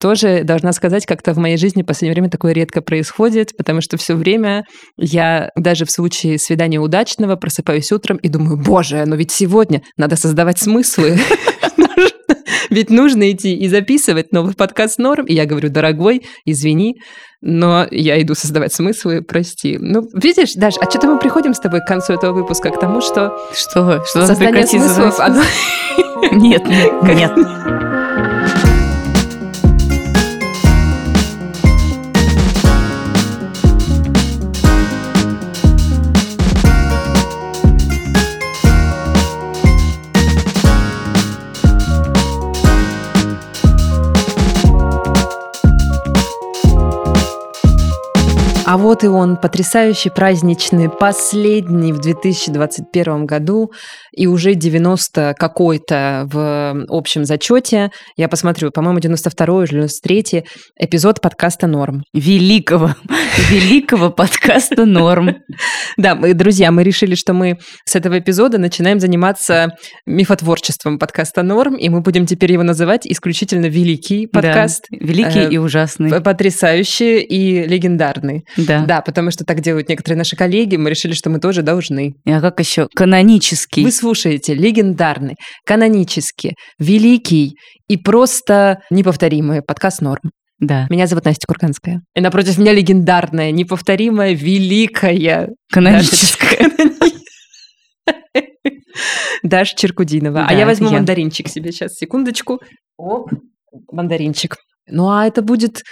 тоже должна сказать, как-то в моей жизни в последнее время такое редко происходит, потому что все время я даже в случае свидания удачного просыпаюсь утром и думаю, боже, но ведь сегодня надо создавать смыслы. Ведь нужно идти и записывать новый подкаст норм. И я говорю, дорогой, извини, но я иду создавать смыслы, прости. Ну, видишь, Даш, а что-то мы приходим с тобой к концу этого выпуска к тому, что... Что? Что создание смыслов... Нет, нет, нет. А вот и он, потрясающий праздничный, последний в 2021 году и уже 90 какой-то в общем зачете. Я посмотрю, по-моему, 92 или 93 эпизод подкаста «Норм». Великого, великого подкаста «Норм». Да, друзья, мы решили, что мы с этого эпизода начинаем заниматься мифотворчеством подкаста «Норм», и мы будем теперь его называть исключительно «Великий подкаст». Да, великий и ужасный. Потрясающий и легендарный. Да. Да, потому что так делают некоторые наши коллеги, мы решили, что мы тоже должны. А как еще? Канонический. Вы слушаете легендарный, канонический, великий и просто неповторимый подкаст «Норм». Да. Меня зовут Настя Курганская. И напротив меня легендарная, неповторимая, великая... Каноническая. Даша Черкудинова. Да, а я возьму я. мандаринчик себе сейчас, секундочку. Оп, мандаринчик. Ну, а это будет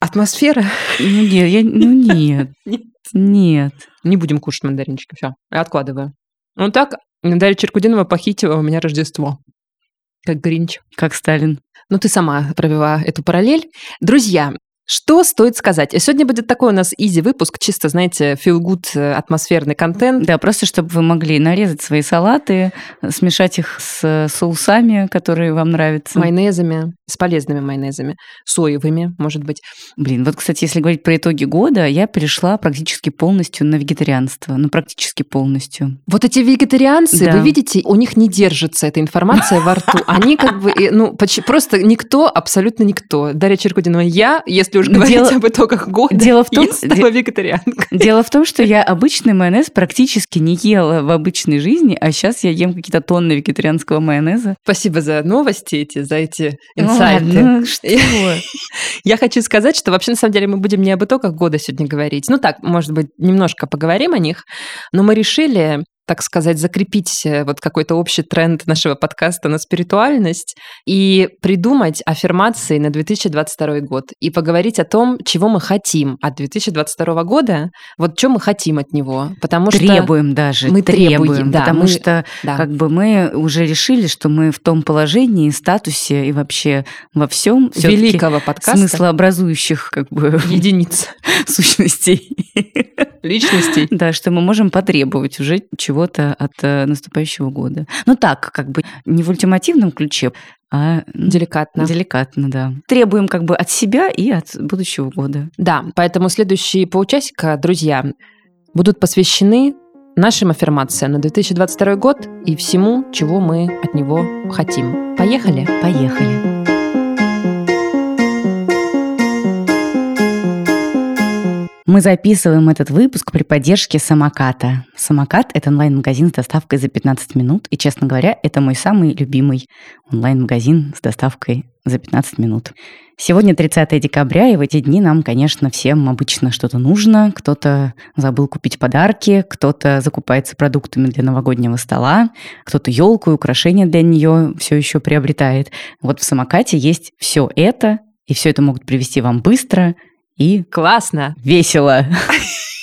атмосфера. Ну нет, я, ну нет, Нет. нет. Не будем кушать мандаринчики, все, я откладываю. Ну так, Дарья Черкудинова похитила у меня Рождество. Как Гринч. Как Сталин. Ну, ты сама провела эту параллель. Друзья, что стоит сказать? Сегодня будет такой у нас изи выпуск, чисто, знаете, feel good э, атмосферный контент. Да, просто чтобы вы могли нарезать свои салаты, смешать их с соусами, которые вам нравятся. Майонезами, с полезными майонезами, соевыми, может быть. Блин, вот, кстати, если говорить про итоги года, я перешла практически полностью на вегетарианство. Ну, практически полностью. Вот эти вегетарианцы, Да. вы видите, у них не держится эта информация во рту. Они как бы, э, ну, просто никто, абсолютно никто. Дарья Черкудинова, я, если уж говорить Дело- об итогах года, Дело в том, я стала вегетарианкой. Дело в том, что я обычный майонез практически не ела в обычной жизни, а сейчас я ем какие-то тонны вегетарианского майонеза. Спасибо за новости эти, за эти Ну инсайты. ладно, что? Я хочу сказать, что вообще на самом деле мы будем не об итогах года сегодня говорить. Ну так, может быть, немножко поговорим о них, но мы решили так сказать, закрепить э, вот какой-то общий тренд нашего подкаста на спиритуальность и придумать аффирмации на 2022 год и поговорить о том, чего мы хотим от 2022 года, вот что мы хотим от него, потому что Требуем даже, мы требуем, требуем, да, потому мы- что да. как бы мы уже решили, что мы в том положении, статусе и вообще во всем великого подкаста смыслообразующих как бы единиц сущностей. личностей. Да, что мы можем потребовать уже чего-то от э, наступающего года. Ну так, как бы не в ультимативном ключе, а Деликатно. деликатно, да. Требуем как бы от себя и от будущего года. Да, поэтому следующие полчасика, друзья, будут посвящены нашим аффирмациям на 2022 год и всему, чего мы от него хотим. Поехали? Поехали. Мы записываем этот выпуск при поддержке Самоката. Самокат – это онлайн-магазин с доставкой за 15 минут. И, честно говоря, это мой самый любимый онлайн-магазин с доставкой за 15 минут. Сегодня 30 декабря, и в эти дни нам, конечно, всем обычно что-то нужно. Кто-то забыл купить подарки, кто-то закупается продуктами для новогоднего стола, кто-то елку и украшения для нее все еще приобретает. Вот в самокате есть все это, и все это могут привести вам быстро и Классно! весело.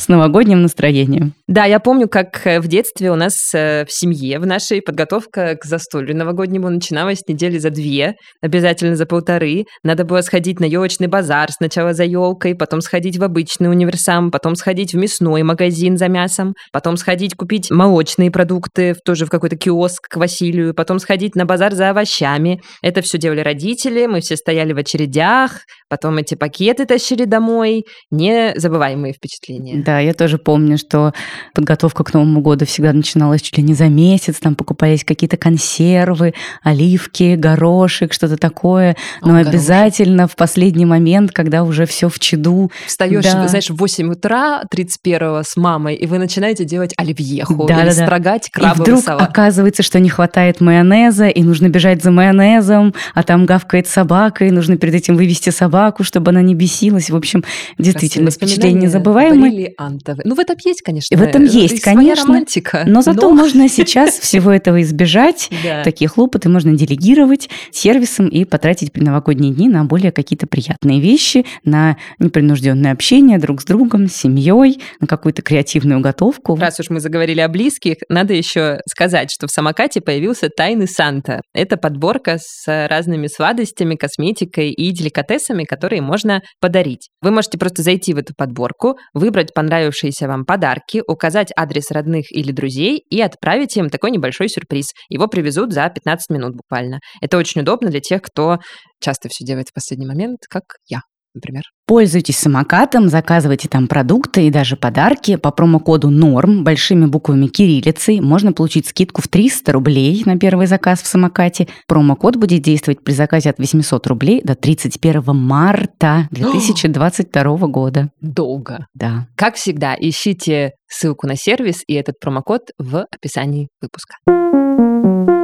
С новогодним настроением. Да, я помню, как э, в детстве у нас э, в семье, в нашей подготовка к застолью новогоднему начиналась недели за две, обязательно за полторы. Надо было сходить на елочный базар, сначала за елкой, потом сходить в обычный универсам, потом сходить в мясной магазин за мясом, потом сходить купить молочные продукты, тоже в какой-то киоск к Василию, потом сходить на базар за овощами. Это все делали родители, мы все стояли в очередях, потом эти пакеты тащили домой. Незабываемые впечатления. Да, я тоже помню, что подготовка к Новому году всегда начиналась чуть ли не за месяц, там покупались какие-то консервы, оливки, горошек, что-то такое, но О, обязательно в последний момент, когда уже все в чаду. Встаешь, да. знаешь, в 8 утра 31 с мамой, и вы начинаете делать оливьеху да, или да, строгать крабовый И вдруг салат. оказывается, что не хватает майонеза, и нужно бежать за майонезом, а там гавкает собака, и нужно перед этим вывести собаку, чтобы она не бесилась. В общем, действительно, впечатление незабываемое. Бриллиантовые. Ну, в этом есть, конечно. В этом есть, конечно. романтика. Но зато но... можно сейчас всего этого избежать. Такие хлопоты можно делегировать сервисом и потратить предновогодние дни на более какие-то приятные вещи, на непринужденное общение друг с другом, с семьей, на какую-то креативную готовку. Раз уж мы заговорили о близких, надо еще сказать, что в самокате появился тайный Санта. Это подборка с разными сладостями, косметикой и деликатесами, которые можно подарить. Вы можете просто зайти в эту подборку, выбрать понравившиеся вам подарки, указать адрес родных или друзей и отправить им такой небольшой сюрприз. Его привезут за 15 минут буквально. Это очень удобно для тех, кто часто все делает в последний момент, как я например. Пользуйтесь самокатом, заказывайте там продукты и даже подарки по промокоду НОРМ большими буквами кириллицей. Можно получить скидку в 300 рублей на первый заказ в самокате. Промокод будет действовать при заказе от 800 рублей до 31 марта 2022 года. Долго. Да. Как всегда, ищите ссылку на сервис и этот промокод в описании выпуска.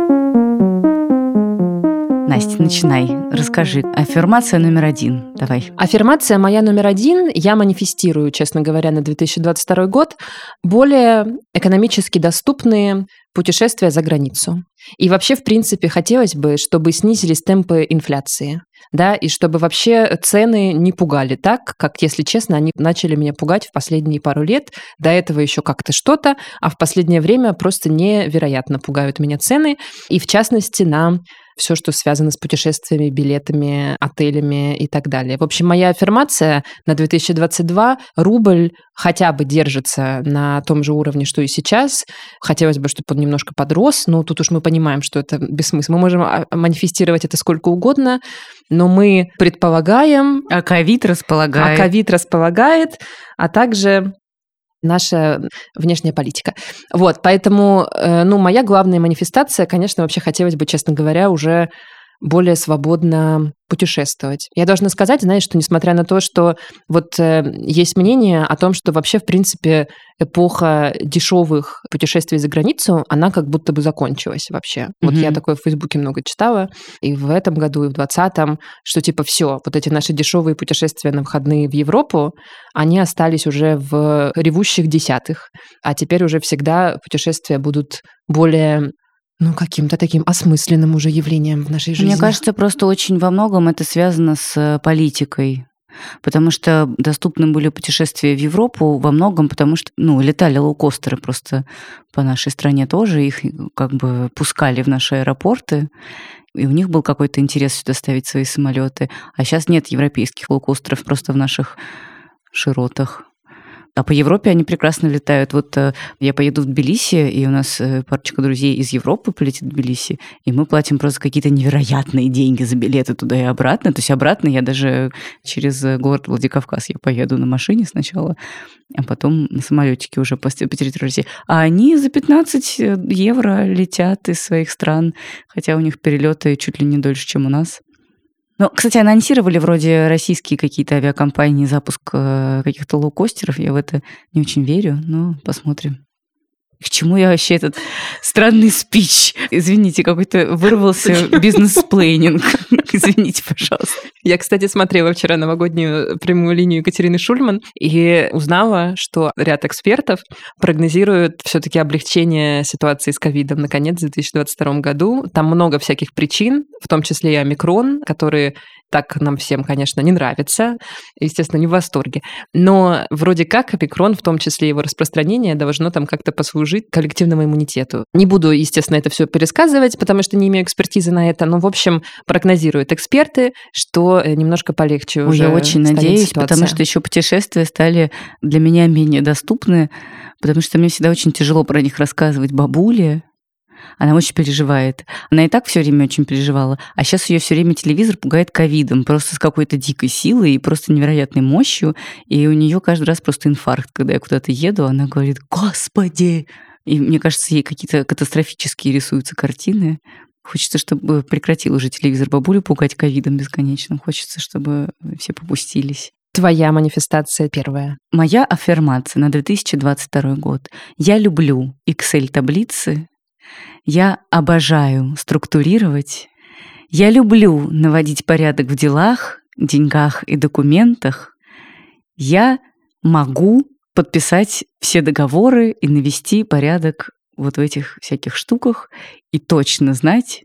Настя, начинай. Расскажи. Аффирмация номер один. Давай. Аффирмация моя номер один. Я манифестирую, честно говоря, на 2022 год более экономически доступные путешествия за границу. И вообще, в принципе, хотелось бы, чтобы снизились темпы инфляции. Да, и чтобы вообще цены не пугали так, как, если честно, они начали меня пугать в последние пару лет. До этого еще как-то что-то, а в последнее время просто невероятно пугают меня цены. И в частности на все, что связано с путешествиями, билетами, отелями и так далее. В общем, моя аффирмация на 2022 – рубль хотя бы держится на том же уровне, что и сейчас. Хотелось бы, чтобы он немножко подрос, но тут уж мы понимаем, что это бессмысленно. Мы можем а, манифестировать это сколько угодно, но мы предполагаем... А ковид располагает. А ковид располагает, а также наша внешняя политика. Вот, поэтому, э, ну, моя главная манифестация, конечно, вообще хотелось бы, честно говоря, уже более свободно путешествовать. Я должна сказать, знаешь, что несмотря на то, что вот э, есть мнение о том, что вообще, в принципе, эпоха дешевых путешествий за границу, она как будто бы закончилась вообще. Mm-hmm. Вот я такое в Фейсбуке много читала, и в этом году, и в 2020, что типа все, вот эти наши дешевые путешествия на выходные в Европу, они остались уже в ревущих десятых, а теперь уже всегда путешествия будут более ну, каким-то таким осмысленным уже явлением в нашей жизни. Мне кажется, просто очень во многом это связано с э, политикой. Потому что доступны были путешествия в Европу во многом, потому что, ну, летали лоукостеры просто по нашей стране тоже, их э, как бы пускали в наши аэропорты, и у них был какой-то интерес сюда ставить свои самолеты. А сейчас нет европейских лоукостеров просто в наших широтах. А по Европе они прекрасно летают. Вот э, я поеду в Тбилиси, и у нас э, парочка друзей из Европы полетит в Тбилиси, и мы платим просто какие-то невероятные деньги за билеты туда и обратно. То есть обратно я даже через город Владикавказ я поеду на машине сначала, а потом на самолетике уже по, по территории России. А они за 15 э, евро летят из своих стран, хотя у них перелеты чуть ли не дольше, чем у нас. Ну, кстати, анонсировали вроде российские какие-то авиакомпании запуск э, каких-то лоукостеров. Я в это не очень верю, но посмотрим. К чему я вообще этот странный спич? Извините, какой-то вырвался бизнес-плейнинг. Извините, пожалуйста. Я, кстати, смотрела вчера новогоднюю прямую линию Екатерины Шульман и узнала, что ряд экспертов прогнозируют все-таки облегчение ситуации с ковидом наконец в 2022 году. Там много всяких причин, в том числе и омикрон, которые так нам всем, конечно, не нравится, естественно, не в восторге. Но вроде как омикрон, в том числе его распространение, должно там как-то послужить коллективному иммунитету. Не буду, естественно, это все пересказывать, потому что не имею экспертизы на это, но, в общем, прогнозируют эксперты, что э, немножко полегче Ой, уже Я очень надеюсь, ситуация. потому что еще путешествия стали для меня менее доступны, потому что мне всегда очень тяжело про них рассказывать бабуле, Она очень переживает. Она и так все время очень переживала. А сейчас ее все время телевизор пугает ковидом. Просто с какой-то дикой силой и просто невероятной мощью. И у нее каждый раз просто инфаркт. Когда я куда-то еду, она говорит «Господи!» И мне кажется, ей какие-то катастрофические рисуются картины. Хочется, чтобы прекратил уже телевизор бабулю пугать ковидом бесконечно. Хочется, чтобы все попустились. Твоя манифестация первая. Моя аффирмация на 2022 год. Я люблю Excel-таблицы. Я обожаю структурировать. Я люблю наводить порядок в делах, деньгах и документах. Я могу подписать все договоры и навести порядок вот в этих всяких штуках и точно знать,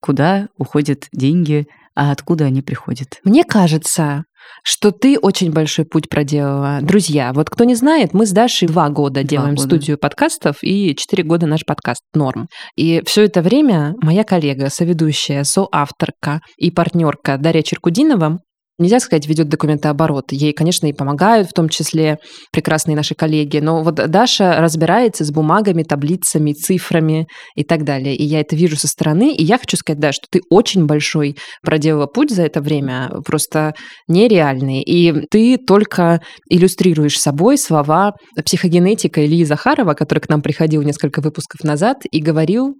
куда уходят деньги, а откуда они приходят. Мне кажется, что ты очень большой путь проделала. Друзья, вот кто не знает, мы с Дашей два года два делаем года. студию подкастов и четыре года наш подкаст «Норм». И все это время моя коллега, соведущая, соавторка и партнерка Дарья Черкудинова нельзя сказать, ведет документооборот. Ей, конечно, и помогают, в том числе прекрасные наши коллеги. Но вот Даша разбирается с бумагами, таблицами, цифрами и так далее. И я это вижу со стороны. И я хочу сказать, да, что ты очень большой проделала путь за это время, просто нереальный. И ты только иллюстрируешь собой слова психогенетика Ильи Захарова, который к нам приходил несколько выпусков назад и говорил,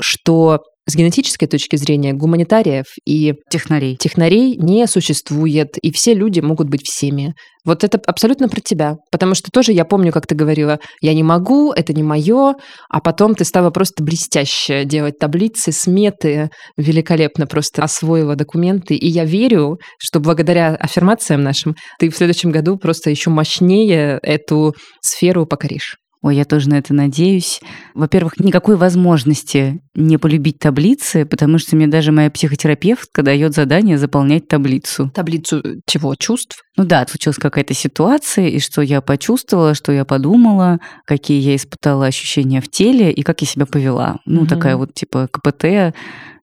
что с генетической точки зрения гуманитариев и технарей. технарей не существует, и все люди могут быть всеми. Вот это абсолютно про тебя. Потому что тоже я помню, как ты говорила, я не могу, это не мое, а потом ты стала просто блестяще делать таблицы, сметы, великолепно просто освоила документы. И я верю, что благодаря аффирмациям нашим ты в следующем году просто еще мощнее эту сферу покоришь. Ой, я тоже на это надеюсь. Во-первых, никакой возможности не полюбить таблицы, потому что мне даже моя психотерапевтка дает задание заполнять таблицу. Таблицу э, чего? Чувств? Ну да, случилась какая-то ситуация, и что я почувствовала, что я подумала, какие я испытала ощущения в теле и как я себя повела. Ну, угу. такая вот типа КПТ,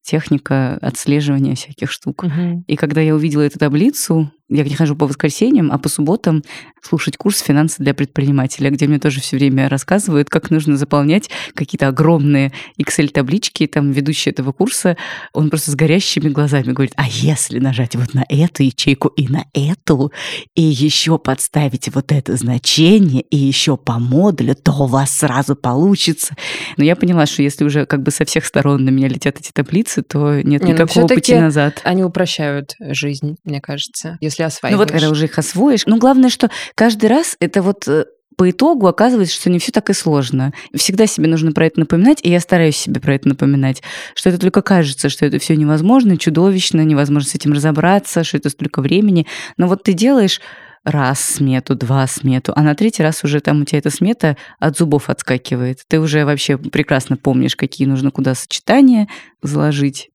техника отслеживания всяких штук. Угу. И когда я увидела эту таблицу, я не хожу по воскресеньям, а по субботам слушать курс «Финансы для предпринимателя», где мне тоже все время рассказывают, как нужно заполнять какие-то огромные Excel-таблички. Там ведущий этого курса, он просто с горящими глазами говорит, а если нажать вот на эту ячейку и на эту, и еще подставить вот это значение, и еще по модулю, то у вас сразу получится. Но я поняла, что если уже как бы со всех сторон на меня летят эти таблицы, то нет не, ну, никакого пути назад. Они упрощают жизнь, мне кажется, если осваиваешь. Ну вот когда уже их освоишь. Ну главное, что каждый раз это вот э, по итогу оказывается, что не все так и сложно. Всегда себе нужно про это напоминать, и я стараюсь себе про это напоминать, что это только кажется, что это все невозможно, чудовищно, невозможно с этим разобраться, что это столько времени. Но вот ты делаешь раз смету, два смету, а на третий раз уже там у тебя эта смета от зубов отскакивает. Ты уже вообще прекрасно помнишь, какие нужно куда сочетания заложить.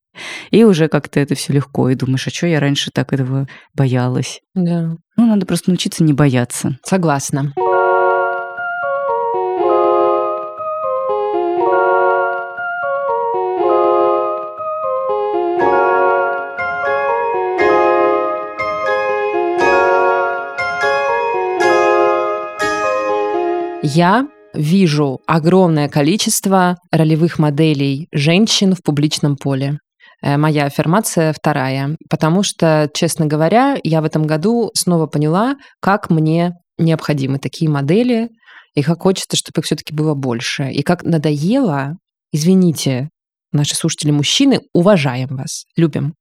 И уже как-то это все легко, и думаешь, а что я раньше так этого боялась? Да. Ну, надо просто научиться не бояться. Согласна. Я вижу огромное количество ролевых моделей женщин в публичном поле. Э, моя аффирмация вторая. Потому что, честно говоря, я в этом году снова поняла, как мне необходимы такие модели, и как хочется, чтобы их все-таки было больше. И как надоело, извините, наши слушатели мужчины, уважаем вас, любим.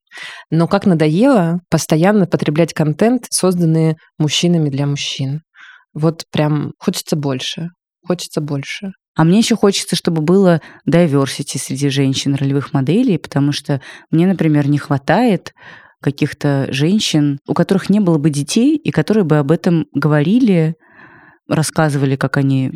Но как надоело постоянно потреблять контент, созданный мужчинами для мужчин. Вот прям хочется больше, хочется больше. А мне еще хочется, чтобы было diversity среди женщин ролевых моделей, потому что мне, например, не хватает каких-то женщин, у которых не было бы детей, и которые бы об этом говорили, рассказывали, как они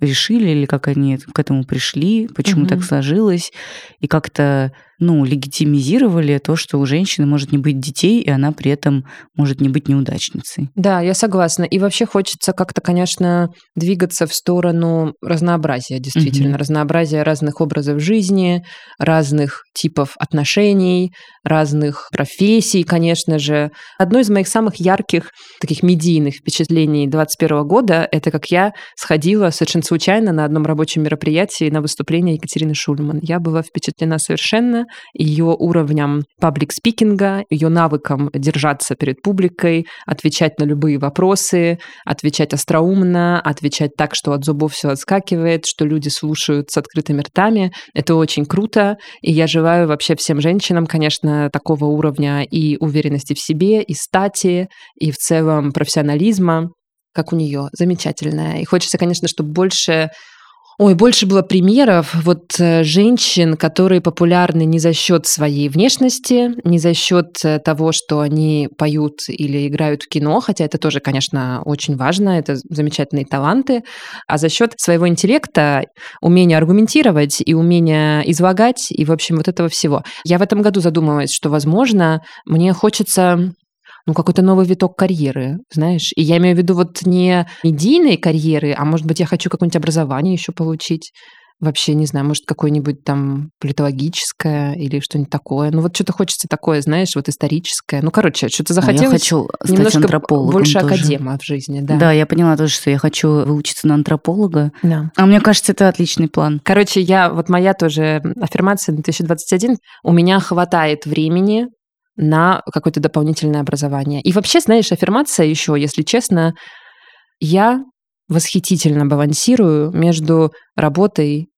решили или как они к этому пришли, почему угу. так сложилось, и как-то ну, легитимизировали то, что у женщины может не быть детей, и она при этом может не быть неудачницей. Да, я согласна. И вообще хочется как-то, конечно, двигаться в сторону разнообразия, действительно, угу. разнообразия разных образов жизни, разных типов отношений, разных профессий, конечно же. Одно из моих самых ярких таких медийных впечатлений 2021 года – это как я сходила совершенно случайно на одном рабочем мероприятии на выступление Екатерины Шульман. Я была впечатлена совершенно ее уровнем паблик-спикинга, ее навыком держаться перед публикой, отвечать на любые вопросы, отвечать остроумно, отвечать так, что от зубов все отскакивает, что люди слушают с открытыми ртами. Это очень круто, и я желаю вообще всем женщинам, конечно, такого уровня и уверенности в себе, и стати, и в целом профессионализма, как у нее. Замечательная. И хочется, конечно, чтобы больше Ой, больше было примеров вот э, женщин, которые популярны не за счет своей внешности, не за счет э, того, что они поют или играют в кино, хотя это тоже, конечно, очень важно, это замечательные таланты, а за счет своего интеллекта, умения аргументировать и умения излагать, и, в общем, вот этого всего. Я в этом году задумалась, что, возможно, мне хочется ну, какой-то новый виток карьеры, знаешь. И я имею в виду вот не медийной карьеры, а может быть, я хочу какое-нибудь образование еще получить. Вообще, не знаю, может, какое-нибудь там политологическое или что-нибудь такое. Ну, вот что-то хочется такое, знаешь, вот историческое. Ну, короче, что-то захотелось. А я хочу стать немножко антропологом больше тоже. академа в жизни, да. Да, я поняла тоже, что я хочу выучиться на антрополога. Да. А мне кажется, это отличный план. Короче, я, вот моя тоже аффирмация 2021, у меня хватает времени на какое-то дополнительное образование. И вообще, знаешь, аффирмация еще, если честно, я восхитительно балансирую между работой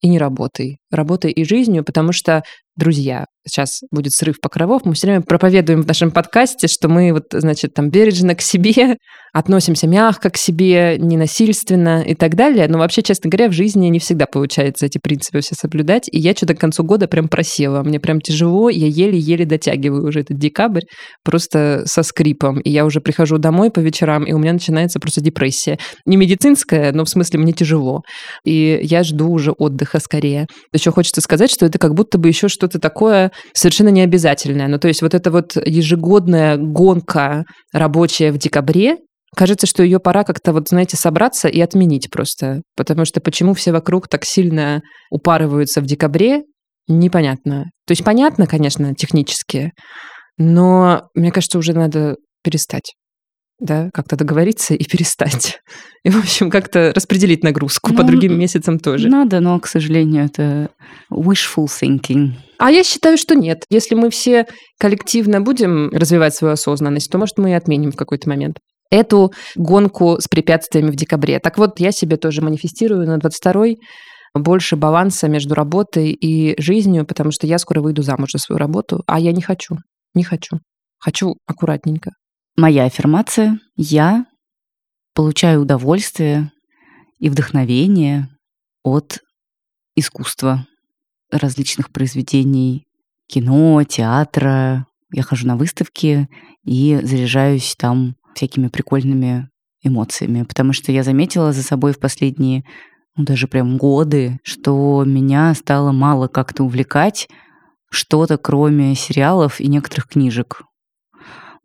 и не работой, работой и жизнью, потому что друзья, сейчас будет срыв покровов, мы все время проповедуем в нашем подкасте, что мы вот, значит, там бережно к себе, относимся мягко к себе, ненасильственно и так далее. Но вообще, честно говоря, в жизни не всегда получается эти принципы все соблюдать. И я что-то к концу года прям просела. Мне прям тяжело, я еле-еле дотягиваю уже этот декабрь просто со скрипом. И я уже прихожу домой по вечерам, и у меня начинается просто депрессия. Не медицинская, но в смысле мне тяжело. И я жду уже отдыха скорее. Еще хочется сказать, что это как будто бы еще что что-то такое совершенно необязательное. Ну, то есть вот эта вот ежегодная гонка рабочая в декабре, Кажется, что ее пора как-то, вот, знаете, собраться и отменить просто. Потому что почему все вокруг так сильно упарываются в декабре, непонятно. То есть понятно, конечно, технически, но мне кажется, уже надо перестать да, как-то договориться и перестать. И, в общем, как-то распределить нагрузку ну, по другим месяцам тоже. Надо, но, к сожалению, это wishful thinking. А я считаю, что нет. Если мы все коллективно будем развивать свою осознанность, то, может, мы и отменим в какой-то момент эту гонку с препятствиями в декабре. Так вот, я себе тоже манифестирую на 22-й больше баланса между работой и жизнью, потому что я скоро выйду замуж за свою работу, а я не хочу. Не хочу. Хочу аккуратненько. Моя аффирмация – я получаю удовольствие и вдохновение от искусства, различных произведений кино, театра. Я хожу на выставки и заряжаюсь там всякими прикольными эмоциями, потому что я заметила за собой в последние, ну, даже прям годы, что меня стало мало как-то увлекать что-то, кроме сериалов и некоторых книжек.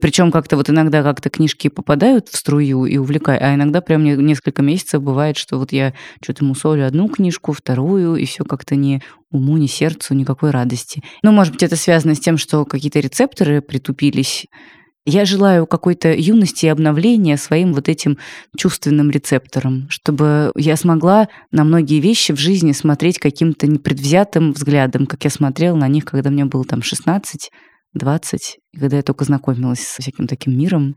Причем как-то вот иногда как-то книжки попадают в струю и увлекают, а иногда прям несколько месяцев бывает, что вот я что-то мусолю одну книжку, вторую, и все как-то ни уму, ни сердцу, никакой радости. Ну, может быть, это связано с тем, что какие-то рецепторы притупились, я желаю какой-то юности и обновления своим вот этим чувственным рецептором, чтобы я смогла на многие вещи в жизни смотреть каким-то непредвзятым взглядом, как я смотрела на них, когда мне было там 16, 20, и когда я только знакомилась со всяким таким миром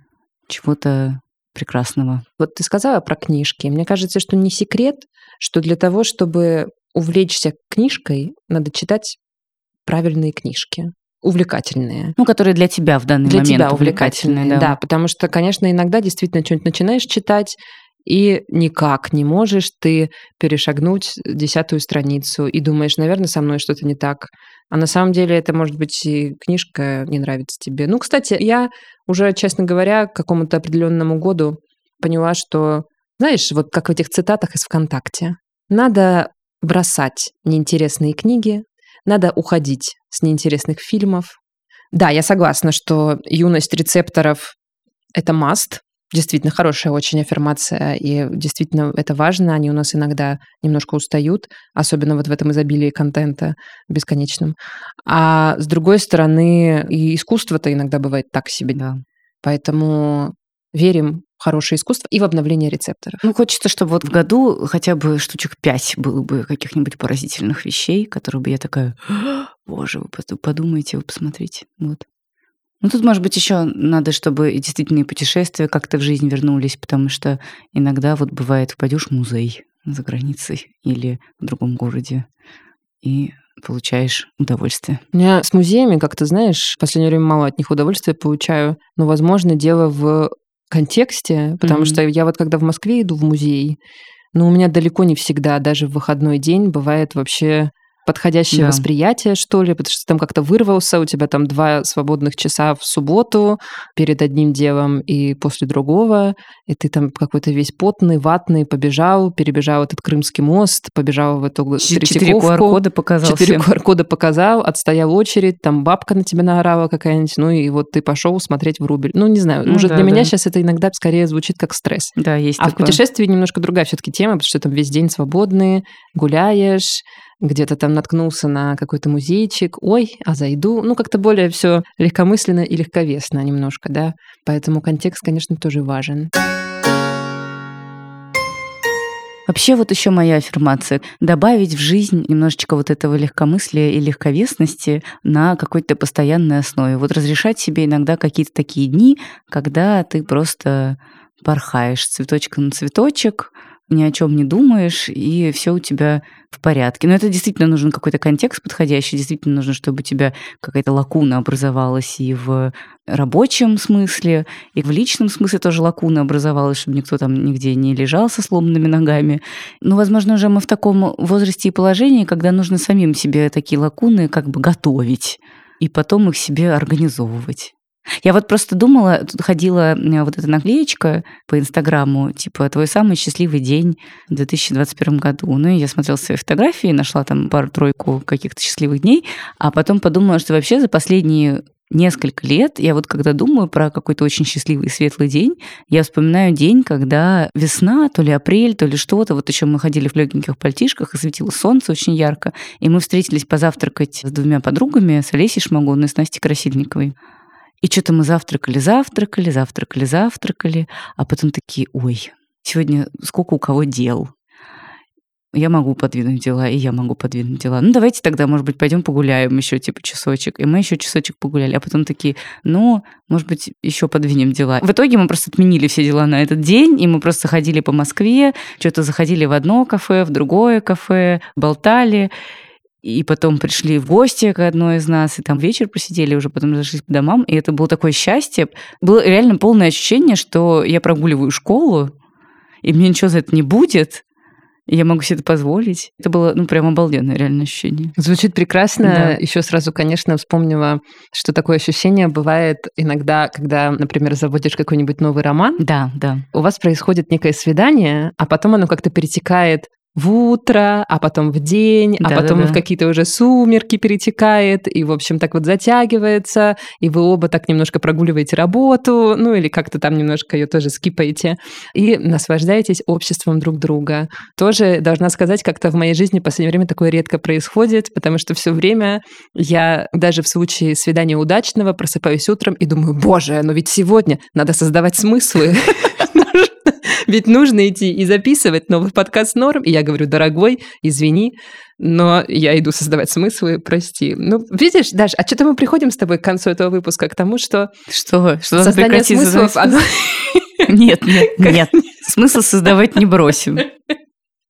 чего-то прекрасного. Вот ты сказала про книжки. Мне кажется, что не секрет, что для того, чтобы увлечься книжкой, надо читать правильные книжки увлекательные. Ну, которые для тебя в данный для момент тебя увлекательные. увлекательные да. да, потому что, конечно, иногда действительно что-нибудь начинаешь читать, и никак не можешь ты перешагнуть десятую страницу и думаешь, наверное, со мной что-то не так. А на самом деле это может быть и книжка не нравится тебе. Ну, кстати, я уже, честно говоря, к какому-то определенному году поняла, что, знаешь, вот как в этих цитатах из ВКонтакте, надо бросать неинтересные книги, надо уходить с неинтересных фильмов. Да, я согласна, что юность рецепторов – это must, действительно хорошая очень аффирмация, и действительно это важно. Они у нас иногда немножко устают, особенно вот в этом изобилии контента бесконечном. А с другой стороны, и искусство-то иногда бывает так себе. Да. Поэтому верим в хорошее искусство и в обновление рецепторов. Ну, хочется, чтобы вот в году хотя бы штучек пять было бы каких-нибудь поразительных вещей, которые бы я такая, боже, вы подумайте, вы посмотрите. Вот. Ну, тут, может быть, еще надо, чтобы действительно и путешествия как-то в жизнь вернулись, потому что иногда вот бывает, впадешь в музей за границей или в другом городе и получаешь удовольствие. У меня с музеями, как ты знаешь, в последнее время мало от них удовольствия получаю, но, возможно, дело в контексте, потому mm-hmm. что я вот когда в Москве иду в музей, ну, у меня далеко не всегда, даже в выходной день, бывает вообще подходящее да. восприятие, что ли, потому что ты там как-то вырвался, у тебя там два свободных часа в субботу перед одним делом и после другого, и ты там какой-то весь потный, ватный, побежал, перебежал этот Крымский мост, побежал в эту Четыре QR-кода показал Четыре QR-кода показал, отстоял очередь, там бабка на тебя наорала какая-нибудь, ну и вот ты пошел смотреть в рубль. Ну, не знаю, ну, может, да, для да. меня сейчас это иногда скорее звучит как стресс. Да, есть А такое. в путешествии немножко другая все-таки тема, потому что там весь день свободный, гуляешь, где-то там наткнулся на какой-то музейчик, ой, а зайду. Ну, как-то более все легкомысленно и легковесно немножко, да. Поэтому контекст, конечно, тоже важен. Вообще вот еще моя аффирмация. Добавить в жизнь немножечко вот этого легкомыслия и легковесности на какой-то постоянной основе. Вот разрешать себе иногда какие-то такие дни, когда ты просто порхаешь цветочка на цветочек, ни о чем не думаешь, и все у тебя в порядке. Но это действительно нужен какой-то контекст подходящий, действительно нужно, чтобы у тебя какая-то лакуна образовалась и в рабочем смысле, и в личном смысле тоже лакуна образовалась, чтобы никто там нигде не лежал со сломанными ногами. Но, возможно, уже мы в таком возрасте и положении, когда нужно самим себе такие лакуны как бы готовить и потом их себе организовывать. Я вот просто думала, тут ходила вот эта наклеечка по Инстаграму, типа «Твой самый счастливый день в 2021 году». Ну, и я смотрела свои фотографии, нашла там пару-тройку каких-то счастливых дней, а потом подумала, что вообще за последние несколько лет, я вот когда думаю про какой-то очень счастливый и светлый день, я вспоминаю день, когда весна, то ли апрель, то ли что-то, вот еще мы ходили в легеньких пальтишках, и светило солнце очень ярко, и мы встретились позавтракать с двумя подругами, с Олесей Шмагоной и с Настей Красильниковой. И что-то мы завтракали, завтракали, завтракали, завтракали, а потом такие, ой, сегодня сколько у кого дел. Я могу подвинуть дела, и я могу подвинуть дела. Ну, давайте тогда, может быть, пойдем погуляем еще, типа, часочек. И мы еще часочек погуляли. А потом такие, ну, может быть, еще подвинем дела. В итоге мы просто отменили все дела на этот день, и мы просто ходили по Москве, что-то заходили в одно кафе, в другое кафе, болтали и потом пришли в гости к одной из нас, и там вечер посидели, уже потом разошлись по домам, и это было такое счастье. Было реально полное ощущение, что я прогуливаю школу, и мне ничего за это не будет, я могу себе это позволить. Это было, ну, прям обалденное реальное ощущение. Звучит прекрасно. Да. Еще сразу, конечно, вспомнила, что такое ощущение бывает иногда, когда, например, заводишь какой-нибудь новый роман. Да, да. У вас происходит некое свидание, а потом оно как-то перетекает в утро, а потом в день, а потом да, да. в какие-то уже сумерки перетекает, и, в общем, так вот затягивается, и вы оба так немножко прогуливаете работу, ну или как-то там немножко ее тоже скипаете, и наслаждаетесь обществом друг друга. Тоже, должна сказать, как-то в моей жизни в последнее время такое редко происходит, потому что все время я даже в случае свидания удачного просыпаюсь утром и думаю, боже, но ведь сегодня надо создавать смыслы. Ведь нужно идти и записывать новый подкаст норм. И я говорю, дорогой, извини, но я иду создавать смыслы, прости. Ну, видишь, Даша, а что-то мы приходим с тобой к концу этого выпуска к тому, что... Что? Что создание смыслов... Оно... Нет, нет, нет. Смысл создавать не бросим.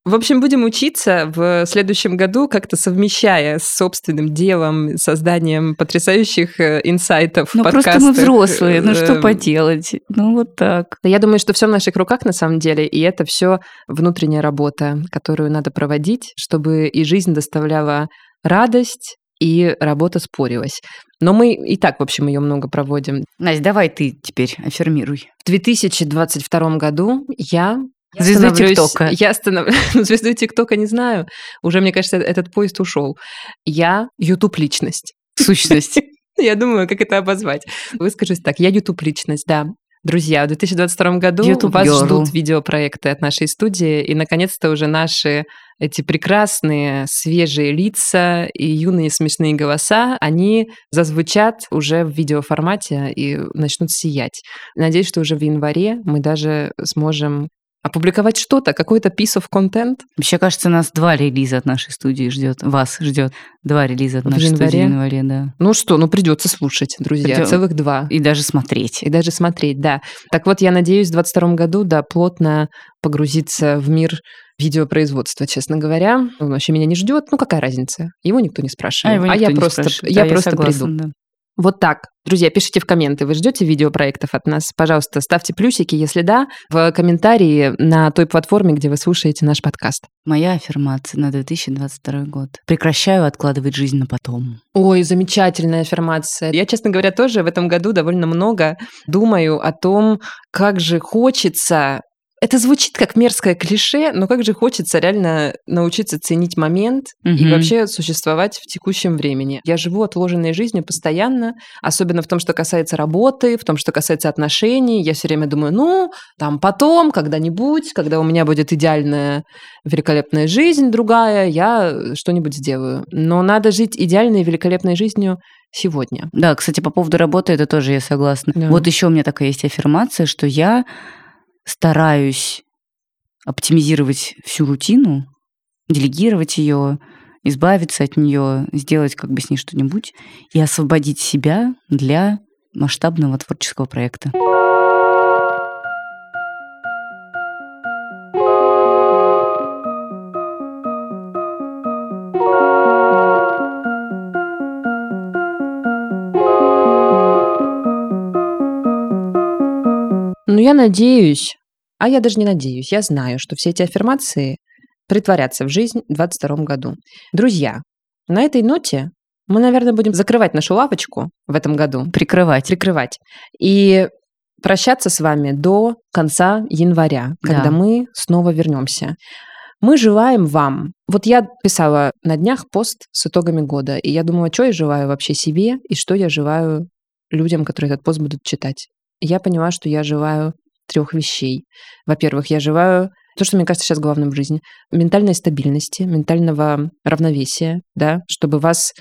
В общем, будем учиться в следующем году, как-то совмещая с собственным делом, созданием потрясающих э, инсайтов Ну, просто мы взрослые, ну что эм, поделать? Ну, вот так. Я думаю, что все в наших руках на самом деле, и это все внутренняя работа, которую надо проводить, чтобы и жизнь доставляла радость, и работа спорилась. Но мы и так, в общем, ее много проводим. Настя, давай ты теперь аффирмируй. В 2022 году я Звезду ТикТока. Я становлюсь... Ну, звезду ТикТока не знаю. Уже, мне кажется, этот поезд ушел. Я YouTube-личность. сущность. Я думаю, как это обозвать. Выскажусь так. Я YouTube-личность, да. Друзья, в 2022 году YouTube вас girl. ждут видеопроекты от нашей студии, и, наконец-то, уже наши эти прекрасные, свежие лица и юные смешные голоса, они зазвучат уже в видеоформате и начнут сиять. Надеюсь, что уже в январе мы даже сможем опубликовать что-то, какой-то piece of content. Вообще, кажется, нас два релиза от нашей студии ждет. Вас ждет два релиза от В нашей студии в январе? январе, да. Ну что, ну придется слушать, друзья, Придё- целых два. И даже смотреть. И даже смотреть, да. Так вот, я надеюсь, в 2022 году, да, плотно погрузиться в мир видеопроизводства, честно говоря. Он вообще меня не ждет. Ну, какая разница? Его никто не спрашивал. его никто я просто, спрашивает. я Да, просто согласна, приду. да. Вот так. Друзья, пишите в комменты, вы ждете видеопроектов от нас? Пожалуйста, ставьте плюсики, если да, в комментарии на той платформе, где вы слушаете наш подкаст. Моя аффирмация на 2022 год. Прекращаю откладывать жизнь на потом. Ой, замечательная аффирмация. Я, честно говоря, тоже в этом году довольно много думаю о том, как же хочется это звучит как мерзкое клише, но как же хочется реально научиться ценить момент и Мгм. вообще существовать в текущем времени. Я живу отложенной жизнью постоянно, особенно в том, что касается работы, в том, что касается отношений. Я все время думаю, ну, там потом, когда-нибудь, когда у меня будет идеальная, великолепная жизнь другая, я что-нибудь сделаю. Но надо жить идеальной, великолепной жизнью сегодня. Да, кстати, по поводу работы это тоже я согласна. Да. Вот еще у меня такая есть аффирмация, что я стараюсь оптимизировать всю рутину, делегировать ее, избавиться от нее, сделать как бы с ней что-нибудь и освободить себя для масштабного творческого проекта. Надеюсь, а я даже не надеюсь, я знаю, что все эти аффирмации притворятся в жизнь в 2022 году. Друзья, на этой ноте мы, наверное, будем закрывать нашу лавочку в этом году, Прикрывать. прикрывать, и прощаться с вами до конца января, когда Да. мы снова вернемся. Мы желаем вам... Вот я писала на днях пост с итогами года, и я думала, что я желаю вообще себе, и что я желаю людям, которые этот пост будут читать. Я поняла, что я желаю трех вещей. Во-первых, я желаю то, что мне кажется сейчас главным в жизни, ментальной стабильности, ментального равновесия, да, чтобы вас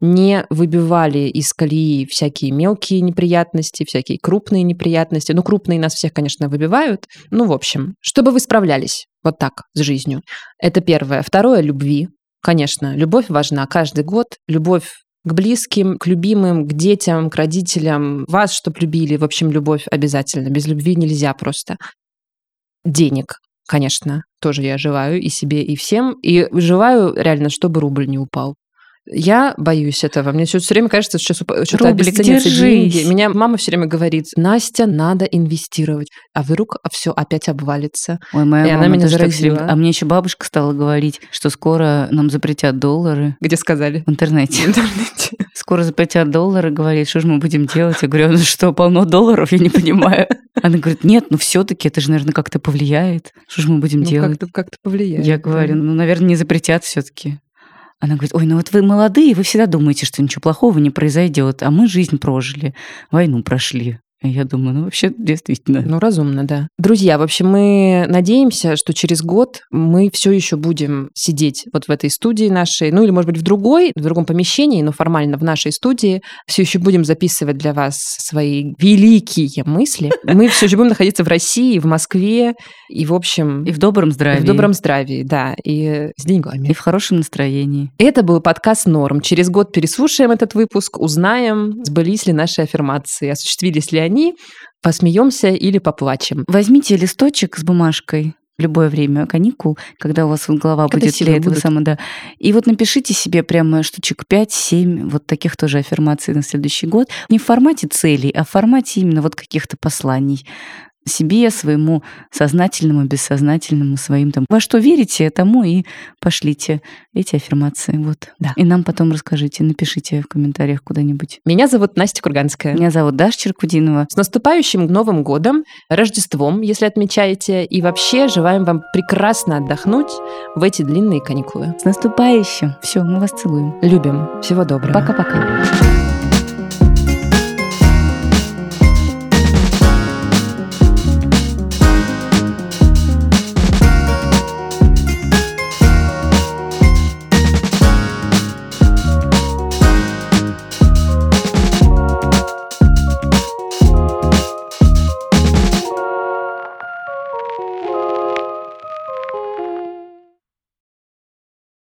не выбивали из колеи всякие мелкие неприятности, всякие крупные неприятности. Ну, крупные нас всех, конечно, выбивают. Ну, в общем, чтобы вы справлялись вот так с жизнью. Это первое. Второе — любви. Конечно, любовь важна каждый год. Любовь к близким, к любимым, к детям, к родителям, вас, чтоб любили. В общем, любовь обязательно. Без любви нельзя просто. Денег, конечно, тоже я желаю и себе, и всем. И желаю реально, чтобы рубль не упал. Я боюсь этого. Мне все, время кажется, что сейчас что-то обесценятся деньги. Меня мама все время говорит, Настя, надо инвестировать. А вдруг все опять обвалится. Ой, моя И она мама меня так всё время- заразила. А мне еще бабушка стала говорить, что скоро нам запретят доллары Где сказали? в интернете. В интернете. Скоро запретят доллары, говорит, что же мы будем делать? Я говорю, ну что, полно долларов? Я не понимаю. Она говорит, нет, ну все-таки это же, наверное, как-то повлияет. Что же мы будем Ну, делать? как-то, как-то повлияет. Я говорю, ну, наверное, не запретят все-таки. Она говорит, ой, ну вот вы молодые, вы всегда думаете, что ничего плохого не произойдет, а мы жизнь прожили, войну прошли. Я думаю, ну вообще действительно. Ну, разумно, да. Друзья, в общем, мы надеемся, что через год мы все еще будем сидеть вот в этой студии нашей, ну или, может быть, в другой, в другом помещении, но формально в нашей студии. Все еще будем записывать для вас свои великие мысли. Мы все еще будем находиться в России, в Москве, и, в общем, И в добром и здравии. в добром здравии, да, и с деньгами. И в хорошем настроении. Это был подкаст «Норм». Через год переслушаем этот выпуск, узнаем, сбылись ли наши аффирмации, осуществились ли они, посмеемся или поплачем. Возьмите листочек с бумажкой в любое время каникул, когда у вас голова Когда будет для этого самого, да. И вот напишите себе прямо штучек 5-7 вот таких тоже аффирмаций на следующий год. Не в формате целей, а в формате именно вот каких-то посланий. Себе, своему сознательному, бессознательному, своим там. Во что верите, тому и пошлите эти аффирмации. Вот. Да. И нам потом расскажите, напишите в комментариях куда-нибудь. Меня зовут Настя Курганская. Меня зовут Даша Черкудинова. С наступающим Новым годом, Рождеством, если отмечаете, и вообще желаем вам прекрасно отдохнуть в эти длинные каникулы. С наступающим. Все, мы вас целуем. Любим. Всего доброго. Пока-пока.